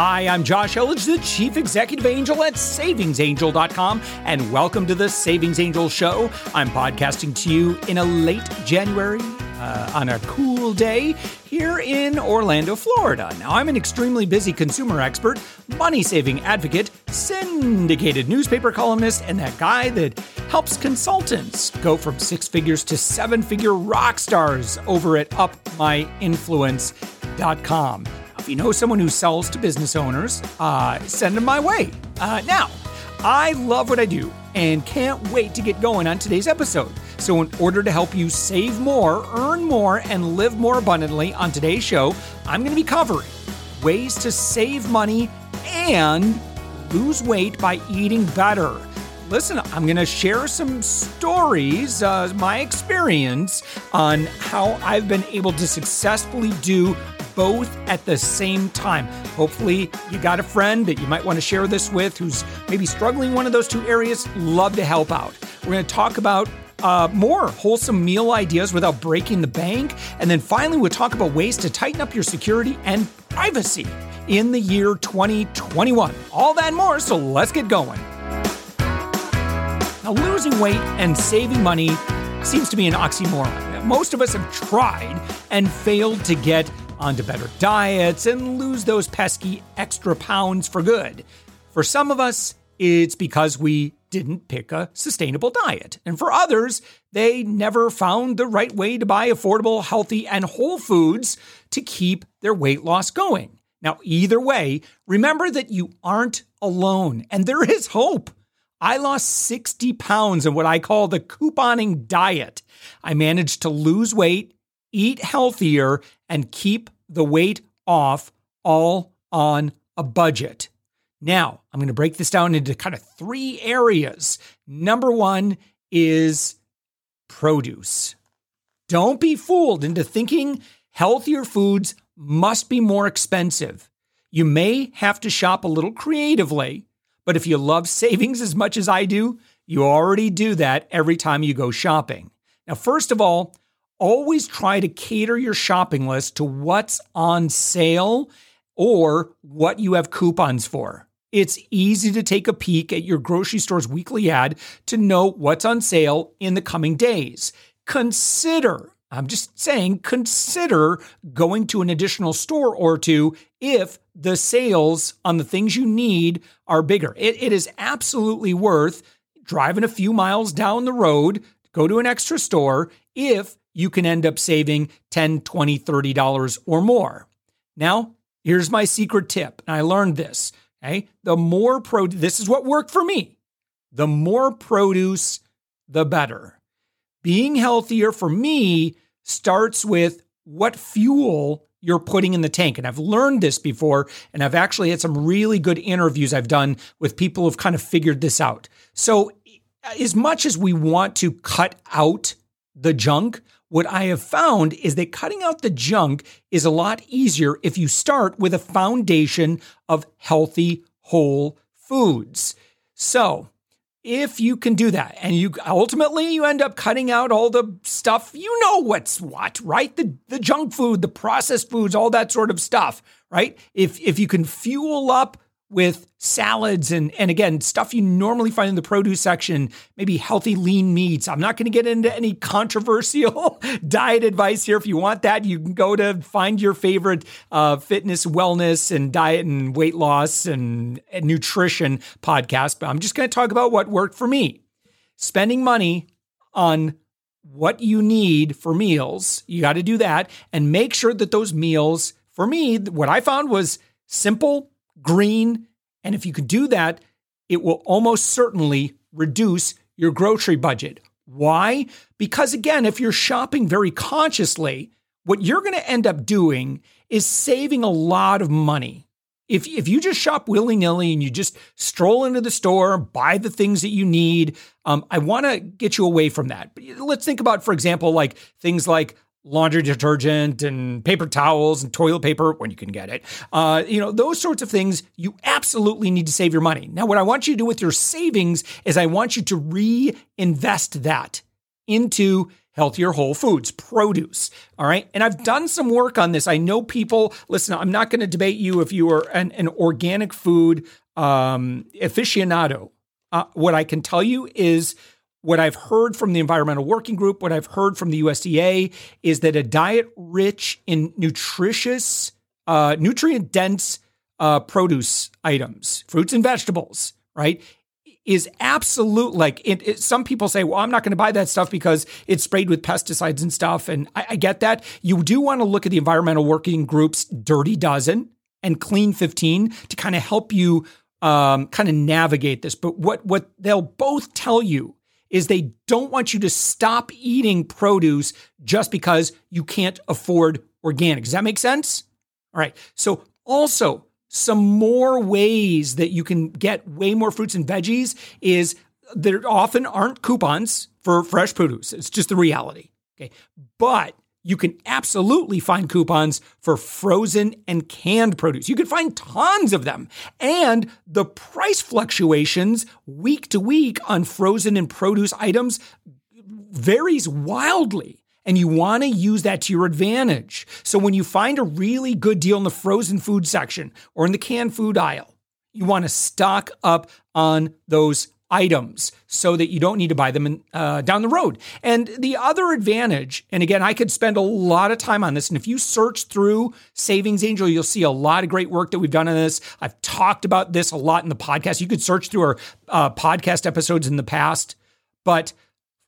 Hi, I'm Josh Elledge, the Chief Executive Angel at SavingsAngel.com, and welcome to the Savings Angel Show. I'm podcasting to you in a late January uh, on a cool day here in Orlando, Florida. Now, I'm an extremely busy consumer expert, money saving advocate, syndicated newspaper columnist, and that guy that helps consultants go from six figures to seven figure rock stars over at upmyinfluence.com. If you know someone who sells to business owners, uh, send them my way. Uh, now, I love what I do and can't wait to get going on today's episode. So, in order to help you save more, earn more, and live more abundantly on today's show, I'm going to be covering ways to save money and lose weight by eating better. Listen, I'm going to share some stories, uh, my experience on how I've been able to successfully do both at the same time. Hopefully, you got a friend that you might want to share this with who's maybe struggling one of those two areas. Love to help out. We're going to talk about uh, more wholesome meal ideas without breaking the bank. And then finally, we'll talk about ways to tighten up your security and privacy in the year 2021. All that and more, so let's get going. Now, losing weight and saving money seems to be an oxymoron. Most of us have tried and failed to get onto better diets and lose those pesky extra pounds for good. For some of us, it's because we didn't pick a sustainable diet. And for others, they never found the right way to buy affordable, healthy, and whole foods to keep their weight loss going. Now, either way, remember that you aren't alone and there is hope. I lost 60 pounds in what I call the couponing diet. I managed to lose weight, eat healthier, and keep the weight off all on a budget. Now, I'm going to break this down into kind of three areas. Number one is produce. Don't be fooled into thinking healthier foods must be more expensive. You may have to shop a little creatively but if you love savings as much as I do, you already do that every time you go shopping. Now, first of all, always try to cater your shopping list to what's on sale or what you have coupons for. It's easy to take a peek at your grocery store's weekly ad to know what's on sale in the coming days. Consider, I'm just saying, consider going to an additional store or two if the sales on the things you need are bigger. It, it is absolutely worth driving a few miles down the road, go to an extra store if you can end up saving 10, 20, 30 dollars or more. Now, here's my secret tip. And I learned this. Okay. The more pro this is what worked for me. The more produce, the better. Being healthier for me starts with what fuel you're putting in the tank. And I've learned this before, and I've actually had some really good interviews I've done with people who've kind of figured this out. So, as much as we want to cut out the junk, what I have found is that cutting out the junk is a lot easier if you start with a foundation of healthy, whole foods. So, if you can do that and you ultimately you end up cutting out all the stuff you know what's what right the the junk food the processed foods all that sort of stuff right if if you can fuel up with salads and and again stuff you normally find in the produce section maybe healthy lean meats. I'm not going to get into any controversial diet advice here. If you want that you can go to find your favorite uh, fitness wellness and diet and weight loss and, and nutrition podcast. But i'm just going to talk about what worked for me. Spending money on what you need for meals. You got to do that and make sure that those meals for me what i found was simple green. And if you can do that, it will almost certainly reduce your grocery budget. Why? Because again, if you're shopping very consciously, what you're going to end up doing is saving a lot of money. If, if you just shop willy nilly and you just stroll into the store, buy the things that you need, um, I want to get you away from that. But let's think about, for example, like things like laundry detergent and paper towels and toilet paper when you can get it. Uh, you know, those sorts of things, you absolutely need to save your money. Now, what I want you to do with your savings is I want you to reinvest that into healthier whole foods, produce. All right. And I've done some work on this. I know people, listen, I'm not going to debate you if you are an, an organic food um, aficionado. Uh, what I can tell you is what I've heard from the Environmental Working Group, what I've heard from the USDA is that a diet rich in nutritious, uh, nutrient dense uh, produce items, fruits and vegetables, right, is absolute like it, it, some people say well i'm not going to buy that stuff because it's sprayed with pesticides and stuff and I, I get that. You do want to look at the environmental working groups dirty dozen and clean 15 to kind of help you um, kind of navigate this but what what they'll both tell you is they don't want you to stop eating produce just because you can't afford organic does that make sense all right so also some more ways that you can get way more fruits and veggies is there often aren't coupons for fresh produce. It's just the reality. Okay. But you can absolutely find coupons for frozen and canned produce. You can find tons of them. And the price fluctuations week to week on frozen and produce items varies wildly and you want to use that to your advantage. So when you find a really good deal in the frozen food section or in the canned food aisle, you want to stock up on those items so that you don't need to buy them in, uh, down the road. And the other advantage, and again, I could spend a lot of time on this. And if you search through Savings Angel, you'll see a lot of great work that we've done on this. I've talked about this a lot in the podcast. You could search through our uh, podcast episodes in the past, but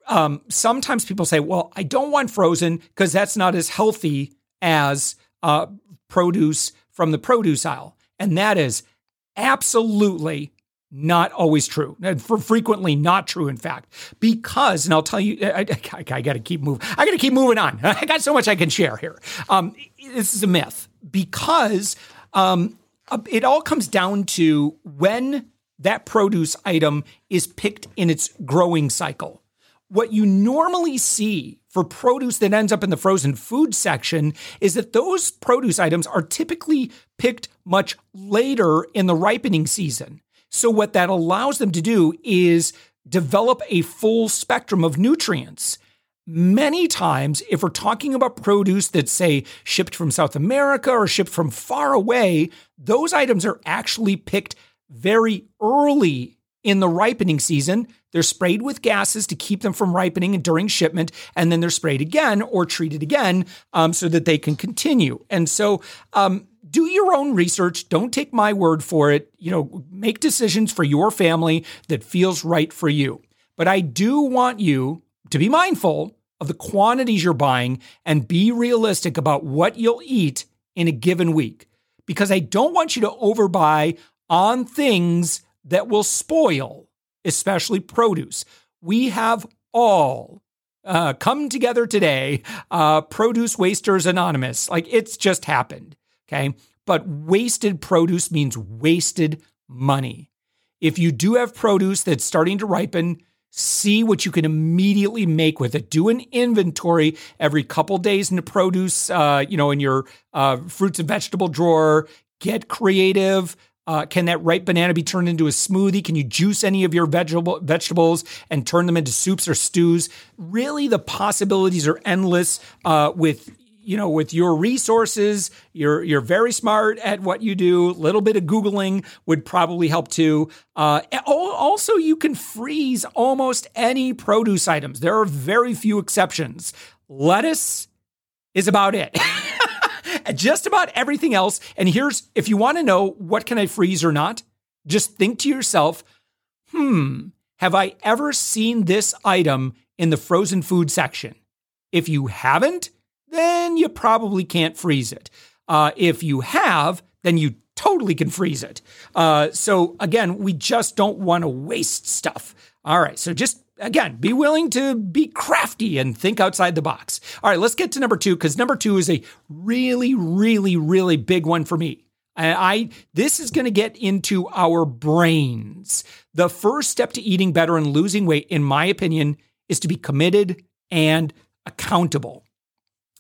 um, sometimes people say, well, I don't want frozen because that's not as healthy as uh, produce from the produce aisle. And that is absolutely not always true. For frequently not true, in fact, because, and I'll tell you, I, I, I got to keep moving. I got to keep moving on. I got so much I can share here. Um, this is a myth because um, it all comes down to when that produce item is picked in its growing cycle what you normally see for produce that ends up in the frozen food section is that those produce items are typically picked much later in the ripening season. So, what that allows them to do is develop a full spectrum of nutrients. Many times, if we're talking about produce that's, say, shipped from South America or shipped from far away, those items are actually picked very early in the ripening season. They're sprayed with gases to keep them from ripening during shipment, and then they're sprayed again or treated again um, so that they can continue. And so, um, do your own research. Don't take my word for it. You know, make decisions for your family that feels right for you. But I do want you to be mindful of the quantities you're buying and be realistic about what you'll eat in a given week because I don't want you to overbuy on things that will spoil, especially produce. We have all uh, come together today, uh, Produce Wasters Anonymous. Like it's just happened. Okay. But wasted produce means wasted money. If you do have produce that's starting to ripen, see what you can immediately make with it. Do an inventory every couple days in the produce, uh, you know, in your uh, fruits and vegetable drawer. Get creative. Uh, can that ripe banana be turned into a smoothie? Can you juice any of your vegetable vegetables and turn them into soups or stews? Really, the possibilities are endless uh, with you know with your resources. You're you're very smart at what you do. A little bit of googling would probably help too. Uh, also, you can freeze almost any produce items. There are very few exceptions. Lettuce is about it. just about everything else. And here's if you want to know what can I freeze or not, just think to yourself, hmm, have I ever seen this item in the frozen food section? If you haven't, then you probably can't freeze it. Uh, if you have, then you totally can freeze it. Uh, so again, we just don't want to waste stuff. All right, so just again, be willing to be crafty and think outside the box. All right, let's get to number two because number two is a really, really, really big one for me. I, I this is going to get into our brains. The first step to eating better and losing weight, in my opinion, is to be committed and accountable.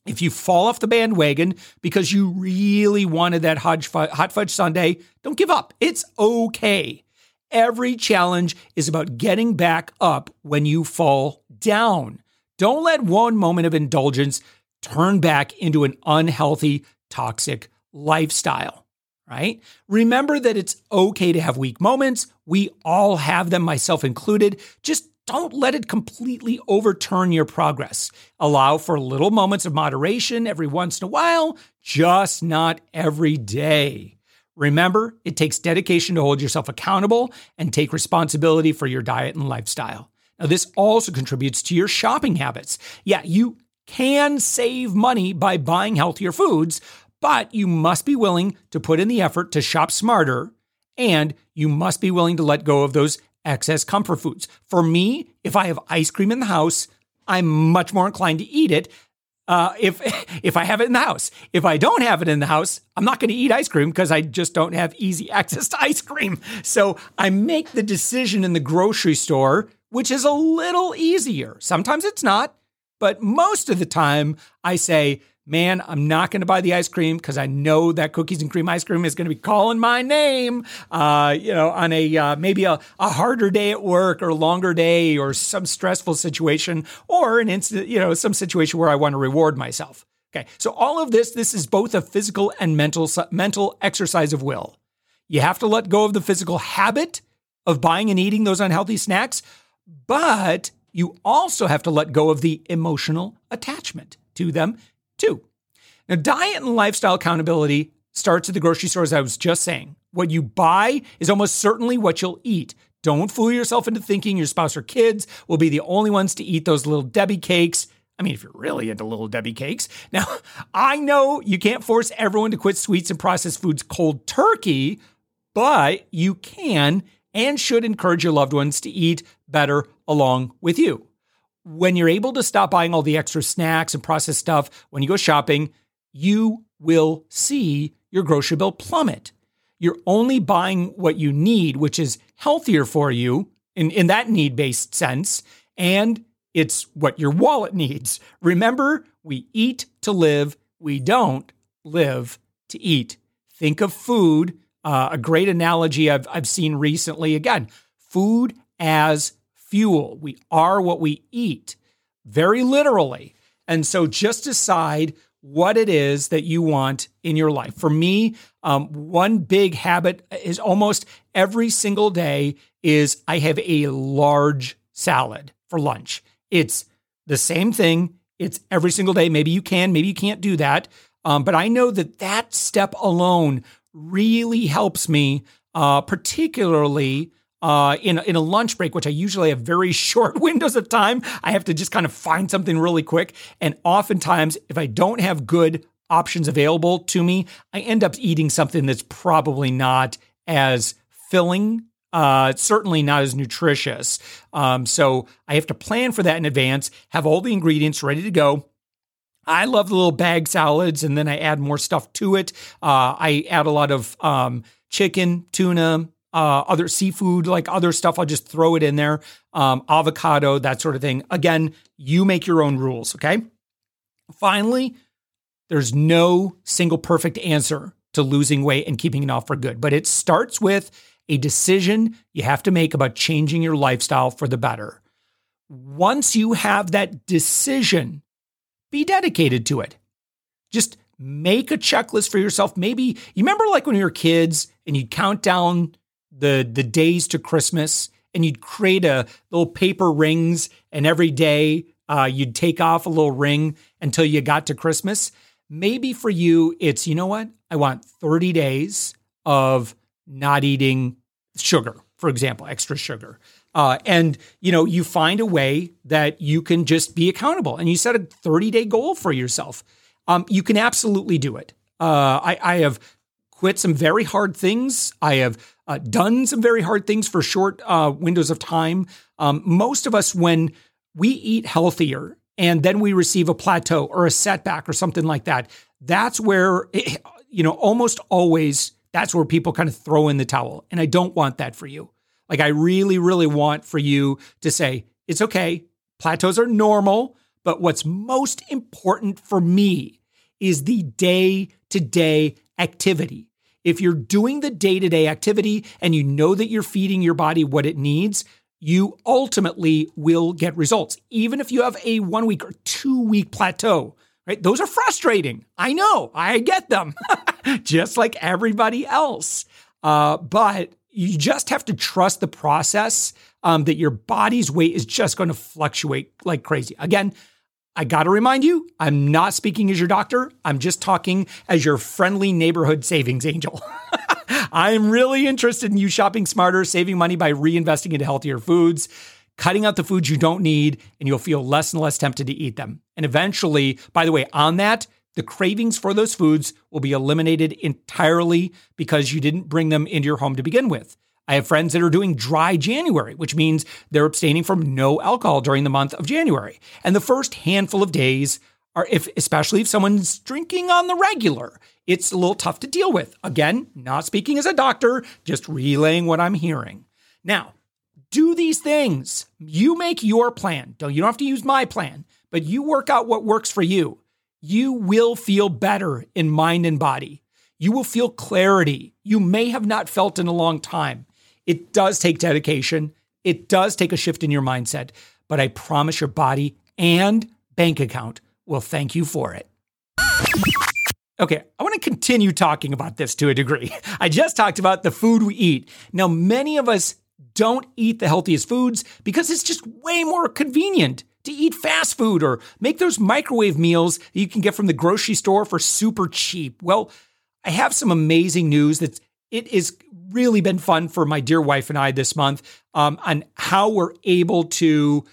If you fall off the bandwagon because you really wanted that hot fudge sundae, don't give up. It's okay. Every challenge is about getting back up when you fall down. Don't let one moment of indulgence turn back into an unhealthy, toxic lifestyle, right? Remember that it's okay to have weak moments. We all have them, myself included. Just don't let it completely overturn your progress. Allow for little moments of moderation every once in a while, just not every day. Remember, it takes dedication to hold yourself accountable and take responsibility for your diet and lifestyle. Now, this also contributes to your shopping habits. Yeah, you can save money by buying healthier foods, but you must be willing to put in the effort to shop smarter and you must be willing to let go of those excess comfort foods. For me, if I have ice cream in the house, I'm much more inclined to eat it uh, if if I have it in the house. If I don't have it in the house, I'm not going to eat ice cream because I just don't have easy access to ice cream. So I make the decision in the grocery store, which is a little easier. Sometimes it's not, but most of the time I say, man, I'm not going to buy the ice cream because I know that cookies and cream ice cream is going to be calling my name, uh, you know, on a uh, maybe a, a harder day at work or a longer day or some stressful situation or an instant, you know, some situation where I want to reward myself. Okay, so all of this, this is both a physical and mental mental exercise of will. You have to let go of the physical habit of buying and eating those unhealthy snacks, but you also have to let go of the emotional attachment to them too. Now, diet and lifestyle accountability starts at the grocery store, as I was just saying. What you buy is almost certainly what you'll eat. Don't fool yourself into thinking your spouse or kids will be the only ones to eat those little Debbie cakes. I mean, if you're really into little Debbie cakes. Now, I know you can't force everyone to quit sweets and processed foods cold turkey, but you can and should encourage your loved ones to eat better along with you when you're able to stop buying all the extra snacks and processed stuff when you go shopping, you will see your grocery bill plummet. You're only buying what you need, which is healthier for you in, in that need based sense, and it's what your wallet needs. Remember, we eat to live, we don't live to eat. Think of food, uh, a great analogy I've, I've seen recently. Again, food as fuel. We are what we eat, very literally. And so just decide what it is that you want in your life. For me, um, one big habit is almost every single day is I have a large salad for lunch. It's the same thing. It's every single day. Maybe you can, maybe you can't do that. Um, but I know that that step alone really helps me, uh, particularly uh, in in a lunch break, which I usually have very short windows of time. I have to just kind of find something really quick, and oftentimes, if I don't have good options available to me, I end up eating something that's probably not as filling. Uh, certainly not as nutritious. Um, so I have to plan for that in advance, have all the ingredients ready to go. I love the little bag salads, and then I add more stuff to it. Uh, I add a lot of um, chicken, tuna, uh, other seafood, like other stuff. I'll just throw it in there. Um, avocado, that sort of thing. Again, you make your own rules. Okay. Finally, there's no single perfect answer to losing weight and keeping it off for good, but it starts with a decision you have to make about changing your lifestyle for the better. Once you have that decision, be dedicated to it. Just make a checklist for yourself. Maybe you remember like when you were kids and you'd count down the the days to Christmas, and you'd create a little paper rings, and every day uh, you'd take off a little ring until you got to Christmas. Maybe for you, it's you know what I want thirty days of not eating sugar, for example, extra sugar. Uh, and you know you find a way that you can just be accountable and you set a 30 day goal for yourself um, you can absolutely do it uh, I, I, have quit some very hard things i have uh, done some very hard things for short uh, windows of time. Um, most of us, when we eat healthier and then we receive a plateau or a setback or something like that, that's where, it, you know, almost always that's where people kind of throw in the towel. And I don't want that for you. Like, I really, really want for you to say, it's okay. Plateaus are normal. But what's most important for me is the day to day activity if you're doing the day to day activity and you know that you're feeding your body what it needs, you ultimately will get results, even if you have a one week or two week plateau. Right? Those are frustrating. I know. I get them, just like everybody else. Uh, but you just have to trust the process um, that your body's weight is just going to fluctuate like crazy. Again, I got to remind you, I'm not speaking as your doctor. I'm just talking as your friendly neighborhood savings angel. I'm really interested in you shopping smarter, saving money by reinvesting into healthier foods, cutting out the foods you don't need, and you'll feel less and less tempted to eat them. And eventually, by the way, on that, the cravings for those foods will be eliminated entirely because you didn't bring them into your home to begin with. I have friends that are doing dry January, which means they're abstaining from no alcohol during the month of January. And the first handful of days are if especially if someone's drinking on the regular, it's a little tough to deal with. Again, not speaking as a doctor, just relaying what I'm hearing. Now, do these things. You make your plan. Don't you don't have to use my plan, but you work out what works for you. You will feel better in mind and body. You will feel clarity you may have not felt in a long time. It does take dedication. It does take a shift in your mindset, but I promise your body and bank account will thank you for it. Okay, I want to continue talking about this to a degree. I just talked about the food we eat. Now, many of us don't eat the healthiest foods because it's just way more convenient to eat fast food or make those microwave meals that you can get from the grocery store for super cheap. Well, I have some amazing news that it is really been fun for my dear wife and I this month um, on how we're able to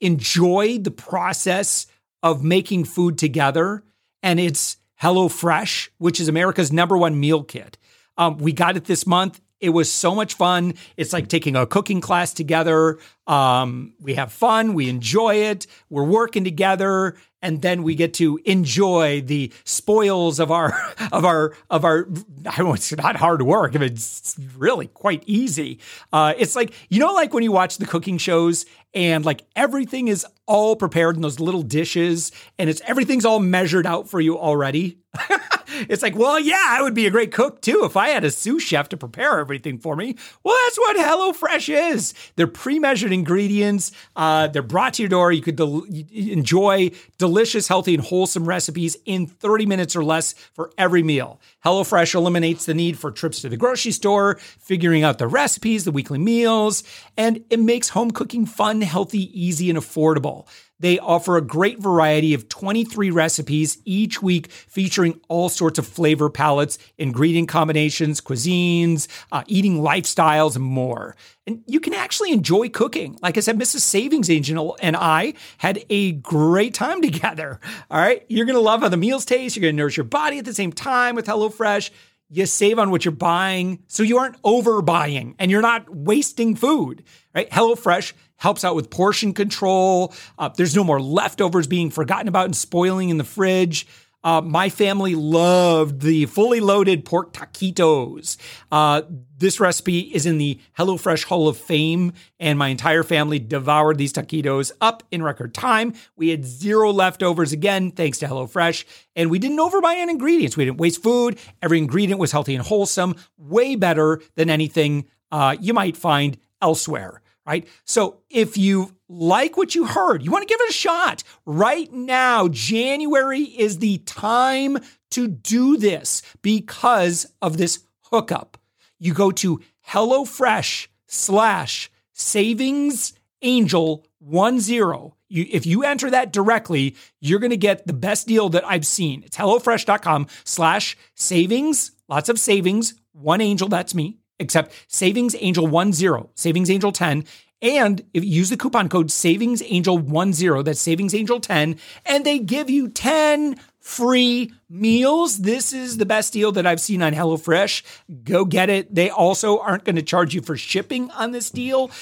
enjoy the process of making food together. And it's HelloFresh, which is America's number one meal kit. Um, we got it this month. It was so much fun. It's like taking a cooking class together. Um, we have fun. We enjoy it. We're working together and then we get to enjoy the spoils of our of our of our I won't it's not hard work if it's really quite easy. Uh, it's like you know like when you watch the cooking shows and like everything is all prepared in those little dishes and it's everything's all measured out for you already. it's like, well, yeah, I would be a great cook too if I had a sous chef to prepare everything for me. Well, that's what HelloFresh is. They're pre-measured ingredients. Uh, they're brought to your door. You could del- enjoy delicious, healthy, and wholesome recipes in 30 minutes or less for every meal. HelloFresh eliminates the need for trips to the grocery store, figuring out the recipes, the weekly meals, and it makes home cooking fun, healthy, easy, and affordable. They offer a great variety of 23 recipes each week featuring all sorts of flavor palettes, ingredient combinations, cuisines, uh, eating lifestyles, and more. And you can actually enjoy cooking. Like I said, Mrs. Savings Angel and I had a great time together. All right. You're going to love how the meals taste. You're going to nourish your body at the same time with HelloFresh you save on what you're buying so you aren't overbuying and you're not wasting food, right? HelloFresh helps out with portion control. Uh, there's no more leftovers being forgotten about and spoiling in the fridge. Uh, my family loved the fully loaded pork taquitos. Uh, this recipe is in the HelloFresh Hall of Fame, and my entire family devoured these taquitos up in record time. We had zero leftovers again, thanks to HelloFresh, and we didn't overbuy on ingredients. We didn't waste food. Every ingredient was healthy and wholesome, way better than anything uh, you might find elsewhere right? So if you like what you heard, you want to give it a shot. Right now, January is the time to do this because of this hookup. You go to HelloFresh slash savings angel one zero. You, if you enter that directly, you're going to get the best deal that I've seen. It's HelloFresh.com slash savings, lots of savings, one angel, that's me except Savings Angel 10, Savings Angel 10. And if you use the coupon code Savings Angel 10, that's Savings Angel 10, and they give you 10 free meals. This is the best deal that I've seen on HelloFresh. Go get it. They also aren't going to charge you for shipping on this deal.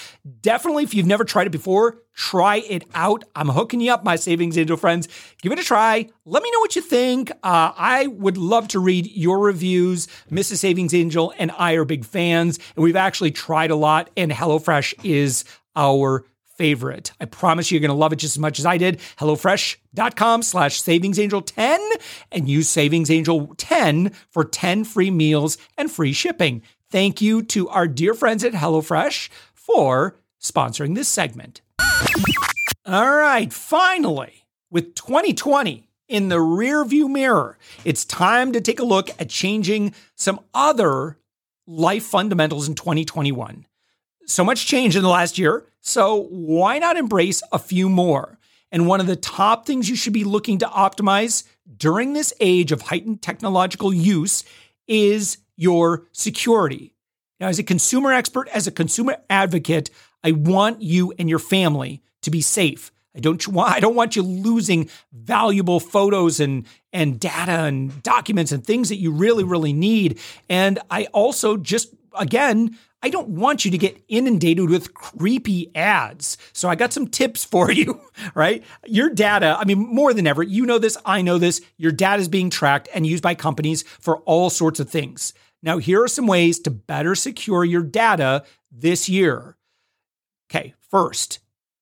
Definitely, if you've never tried it before, try it out. I'm hooking you up, my Savings Angel friends. Give it a try. Let me know what you think. Uh, I would love to read your reviews. Mrs. Savings Angel and I are big fans, and we've actually tried a lot, and HelloFresh is our favorite. I promise you, you're going to love it just as much as I did. HelloFresh.com slash SavingsAngel10 and use SavingsAngel10 for 10 free meals and free shipping. Thank you to our dear friends at HelloFresh for sponsoring this segment. All right, finally, with 2020 in the rearview mirror, it's time to take a look at changing some other life fundamentals in 2021. So much change in the last year, so why not embrace a few more? And one of the top things you should be looking to optimize during this age of heightened technological use is your security. Now, as a consumer expert, as a consumer advocate, I want you and your family to be safe. I don't want I don't want you losing valuable photos and and data and documents and things that you really really need. And I also just again I don't want you to get inundated with creepy ads. So I got some tips for you, right? Your data, I mean, more than ever, you know this, I know this, your data is being tracked and used by companies for all sorts of things. Now, here are some ways to better secure your data this year. Okay, first,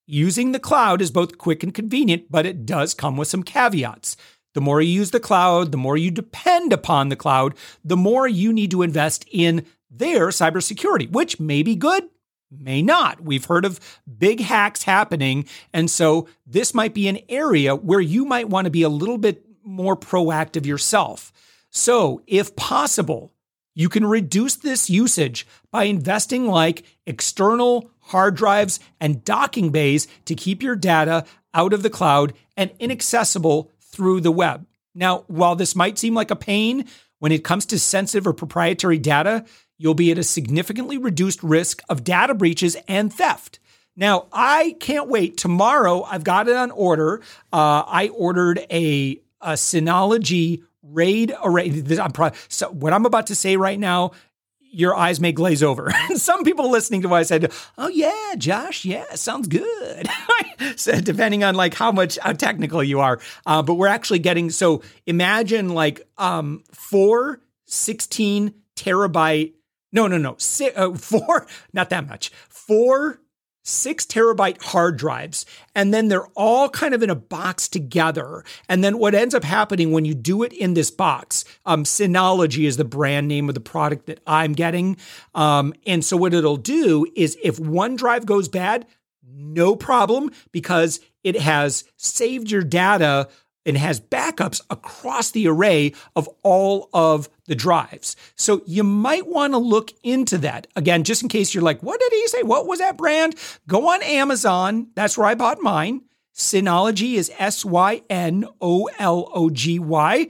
using the cloud is both quick and convenient, but it does come with some caveats. The more you use the cloud, the more you depend upon the cloud, the more you need to invest in their cybersecurity, which may be good, may not. We've heard of big hacks happening. And so this might be an area where you might want to be a little bit more proactive yourself. So, if possible, you can reduce this usage by investing like external hard drives and docking bays to keep your data out of the cloud and inaccessible through the web. Now, while this might seem like a pain when it comes to sensitive or proprietary data, you'll be at a significantly reduced risk of data breaches and theft. Now, I can't wait. Tomorrow, I've got it on order. Uh, I ordered a, a Synology RAID array. I'm pro- so what I'm about to say right now, your eyes may glaze over. Some people listening to what I said, "Oh yeah, Josh, yeah, sounds good." so depending on like how much how technical you are, uh, but we're actually getting. So imagine like um, four 16 terabyte no, no, no. Six, uh, four, not that much. Four six terabyte hard drives, and then they're all kind of in a box together. And then what ends up happening when you do it in this box, um, Synology is the brand name of the product that I'm getting. Um, and so what it'll do is if one drive goes bad, no problem because it has saved your data and has backups across the array of all of the drives. So you might want to look into that. Again, just in case you're like, what did he say? What was that brand? Go on Amazon. That's where I bought mine. Synology is S Y N O L O G Y.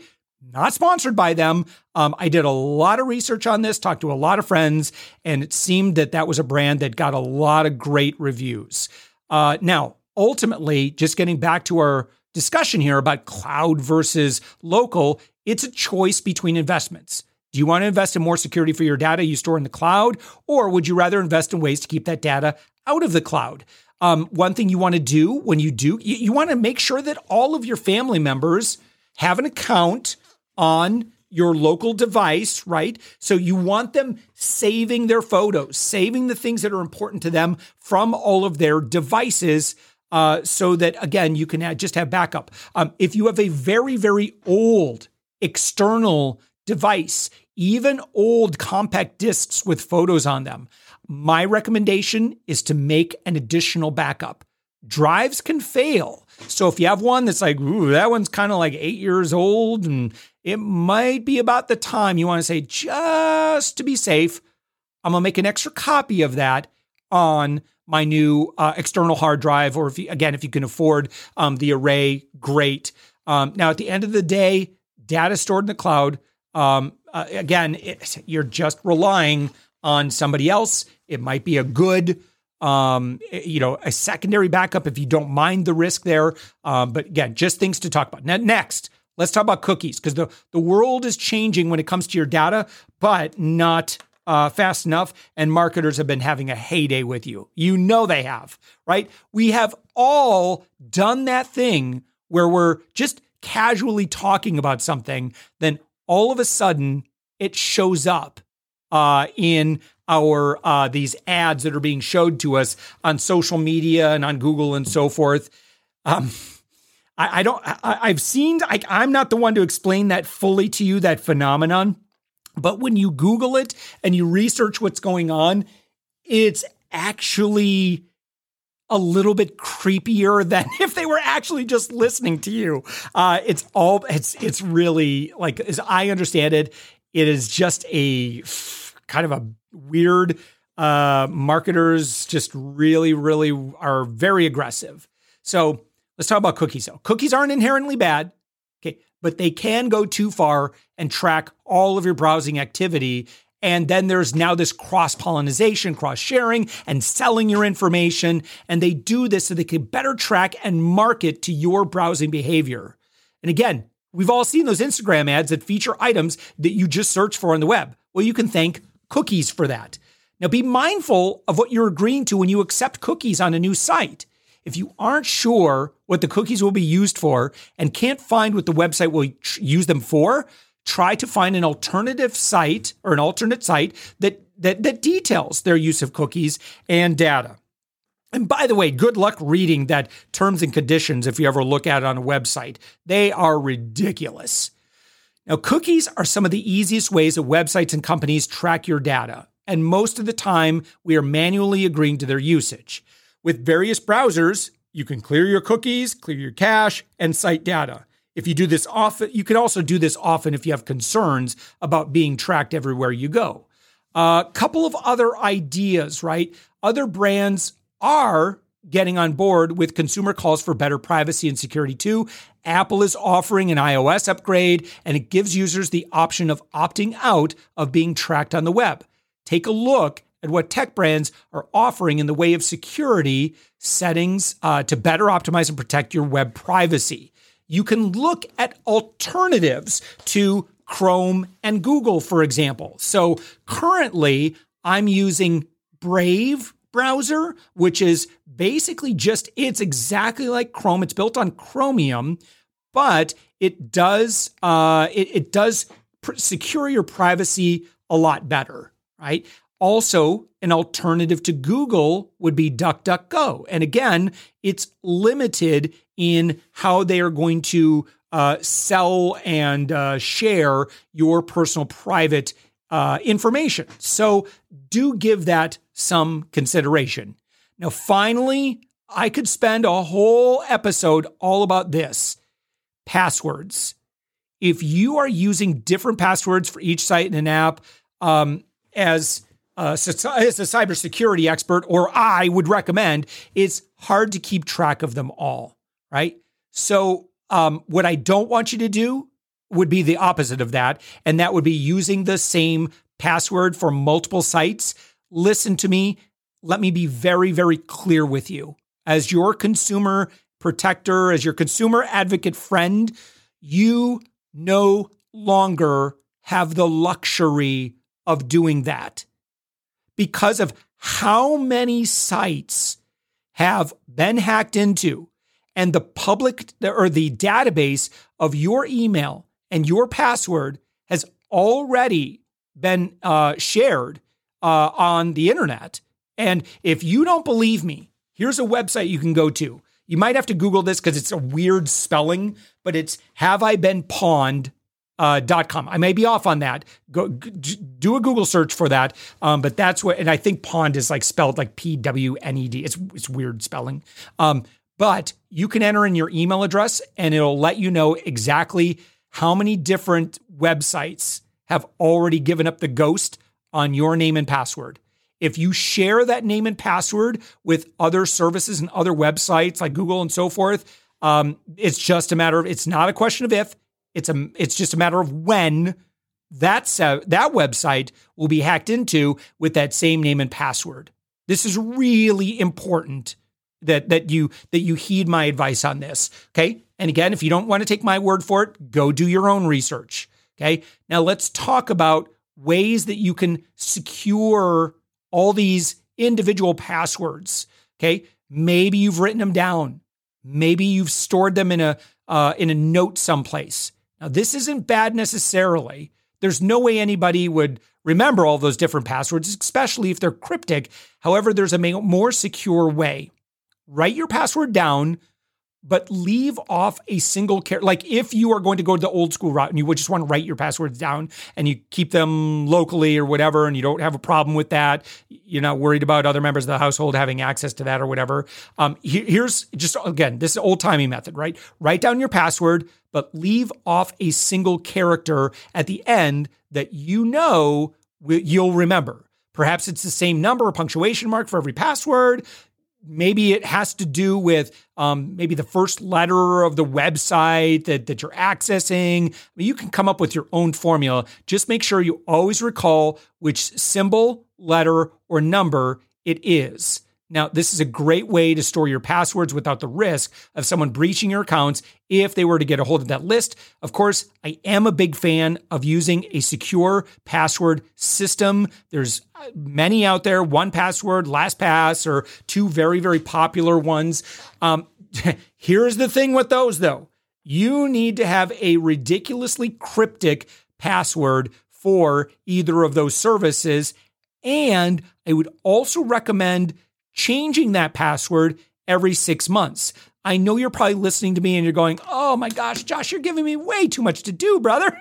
Not sponsored by them. Um, I did a lot of research on this, talked to a lot of friends, and it seemed that that was a brand that got a lot of great reviews. Uh, now, ultimately, just getting back to our discussion here about cloud versus local, it's a choice between investments. Do you want to invest in more security for your data you store in the cloud, or would you rather invest in ways to keep that data out of the cloud? Um, one thing you want to do when you do, you, you want to make sure that all of your family members have an account on your local device, right? So you want them saving their photos, saving the things that are important to them from all of their devices uh, so that again you can just have backup. Um, if you have a very very old external device, even old compact discs with photos on them, my recommendation is to make an additional backup. Drives can fail. So if you have one that's like, ooh, that one's kind of like eight years old and it might be about the time you want to say, just to be safe, I'm to make an extra copy of that on my new uh, external hard drive, or if you, again, if you can afford um, the array, great. Um, now, at the end of the day, data stored in the cloud. Um, uh, again, it, you're just relying on somebody else. It might be a good, um, you know, a secondary backup if you don't mind the risk there. Um, but again, just things to talk about. Now, next, let's talk about cookies because the the world is changing when it comes to your data, but not uh, fast enough, and marketers have been having a heyday with you. You know they have, right? We have all done that thing where we're just casually talking about something, then all of a sudden it shows up uh, in our uh, these ads that are being showed to us on social media and on Google and so forth. Um, I, I, don't. I, have seen. I, I'm not the one to explain that fully to you. That phenomenon. But when you Google it and you research what's going on, it's actually a little bit creepier than if they were actually just listening to you. Uh, it's all it's it's really like as I understand it, it is just a kind of a weird uh, marketers just really really are very aggressive. So let's talk about cookies though. Cookies aren't inherently bad, but they can go too far and track all of your browsing activity and then there's now this cross pollination, cross sharing, and selling your information. And they do this so they can better track and market to your browsing behavior. And again, we've all seen those Instagram ads that feature items that you just search for on the web. Well, you can thank cookies for that. Now, be mindful of what you're agreeing to when you accept cookies on a new site. If you aren't sure what the cookies will be used for and can't find what the website will use them for, try to find an alternative site or an alternate site that that that details their use of cookies and data. And by the way, good luck reading that terms and conditions if you ever look at it on a website. They are ridiculous. Now, cookies are some of the easiest ways that websites and companies track your data, and most of the time we are manually agreeing to their usage. With various browsers, you can clear your cookies, clear your cache, and site data. If you do this often, you can also do this often if you have concerns about being tracked everywhere you go. A uh, couple of other ideas, right? Other brands are getting on board with consumer calls for better privacy and security too. Apple is offering an iOS upgrade and it gives users the option of opting out of being tracked on the web. Take a look at what tech brands are offering in the way of security settings uh, to better optimize and protect your web privacy you can look at alternatives to Chrome and Google, for example. So currently, I'm using Brave browser, which is basically just, it's exactly like Chrome. It's built on Chromium, but it does, uh, it, it does pr- secure your privacy a lot better, right? Also, an alternative to Google would be DuckDuckGo. And again, it's limited in how they are going to uh, sell and uh, share your personal private uh, information. So do give that some consideration. Now, finally, I could spend a whole episode all about this passwords. If you are using different passwords for each site in an app, um, as uh, as a cybersecurity expert, or I would recommend, it's hard to keep track of them all right? So, um, what I don't want you to do would be the opposite of that. And that would be using the same password for multiple sites. Listen to me. Let me be very, very clear with you. As your consumer protector, as your consumer advocate friend, you no longer have the luxury of doing that because of how many sites have been hacked into and the public or the database of your email and your password has already been uh, shared uh, on the internet. And if you don't believe me, here's a website you can go to. You might have to Google this because it's a weird spelling, but it's have I been pawned uh, .com. I may be off on that. Go g- do a Google search for that. Um, but that's what, and I think pond is like spelled like P W N E D. It's it's weird spelling. Um, but you can enter in your email address and it'll let you know exactly how many different websites have already given up the ghost on your name and password. If you share that name and password with other services and other websites like Google and so forth, um, it's just a matter of it's not a question of if, it's a it's just a matter of when that that website will be hacked into with that same name and password. This is really important that that you that you heed my advice on this. Okay. And again, if you don't want to take my word for it, go do your own research. Okay. Now let's talk about ways that you can secure all these individual passwords. Okay. Maybe you've written them down. Maybe you've stored them in a uh, in a note someplace. Now this isn't bad necessarily. There's no way anybody would remember all those different passwords, especially if they're cryptic. However, there's a more secure way write your password down, but leave off a single character. Like if you are going to go the old school route and you would just want to write your passwords down and you keep them locally or whatever, and you don't have a problem with that, you're not worried about other members of the household having access to that or whatever. Um, here's just again, this is old timey method, right? Write down your password, but leave off a single character at the end that you know you'll remember. Perhaps it's the same number or punctuation mark for every password maybe it has to do with um, maybe the first letter of the website that, that you're accessing. I mean, you can come up with your own formula. Just make sure you always recall which symbol, letter, or number it is. Now, this is a great way to store your passwords without the risk of someone breaching your accounts if they were to get a hold of that list. Of course, I am a big fan of using a secure password system. There's uh, many out there, 1Password, LastPass, or two very, very popular ones. Um, here's the thing with those, though you need to have a ridiculously cryptic password for either of those services. And I would also recommend changing that password every six months. I know you're probably listening to me and you're going, oh my gosh, Josh, you're giving me way too much to do, brother.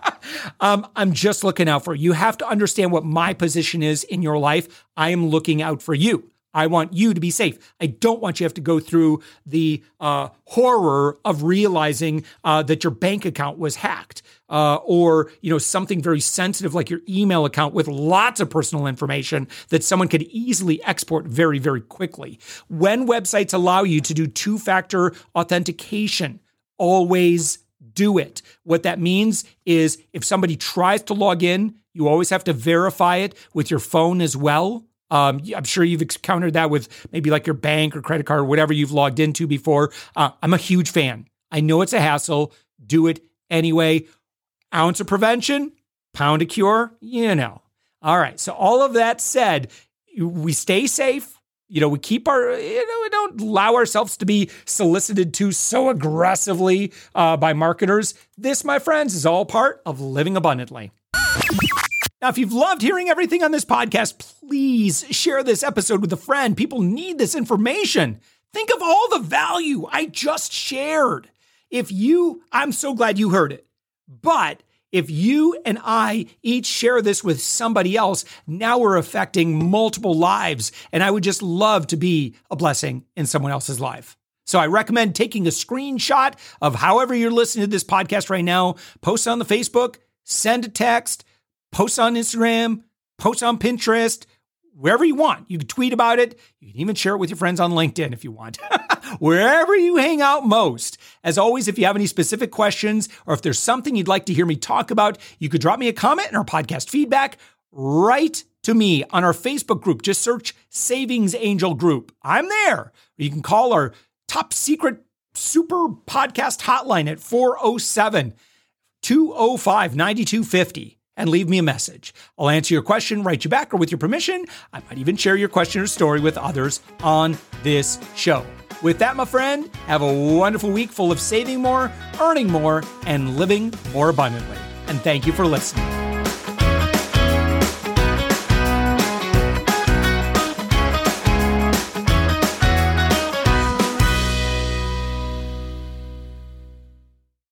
um, I'm just looking out for you. You have to understand what my position is in your life. I am looking out for you. I want you to be safe. I don't want you to have to go through the uh, horror of realizing uh, that your bank account was hacked uh, or you know something very sensitive like your email account with lots of personal information that someone could easily export very very quickly. When websites allow you to do two-factor authentication, always do it. What that means is if somebody tries to log in, you always have to verify it with your phone as well. Um, I'm sure you've encountered that with maybe like your bank or credit card or whatever you've logged into before. Uh, I'm a huge fan. I know it's a hassle. Do it anyway. Ounce of prevention, pound of cure, you know. All right. So, all of that said, we stay safe. You know, we keep our, you know, we don't allow ourselves to be solicited to so aggressively uh, by marketers. This, my friends, is all part of living abundantly. Now, if you've loved hearing everything on this podcast, please share this episode with a friend. People need this information. Think of all the value I just shared. If you, I'm so glad you heard it. But if you and I each share this with somebody else, now we're affecting multiple lives. And I would just love to be a blessing in someone else's life. So I recommend taking a screenshot of however you're listening to this podcast right now, post on the Facebook, send a text, post on Instagram, post on Pinterest, wherever you want. You can tweet about it. You can even share it with your friends on LinkedIn if you want. Wherever you hang out most. As always, if you have any specific questions or if there's something you'd like to hear me talk about, you could drop me a comment in our podcast feedback. Write to me on our Facebook group. Just search Savings Angel Group. I'm there. You can call our top secret super podcast hotline at 407 205 9250 and leave me a message. I'll answer your question, write you back, or with your permission, I might even share your question or story with others on this show. With that, my friend, have a wonderful week full of saving more, earning more, and living more abundantly. And thank you for listening.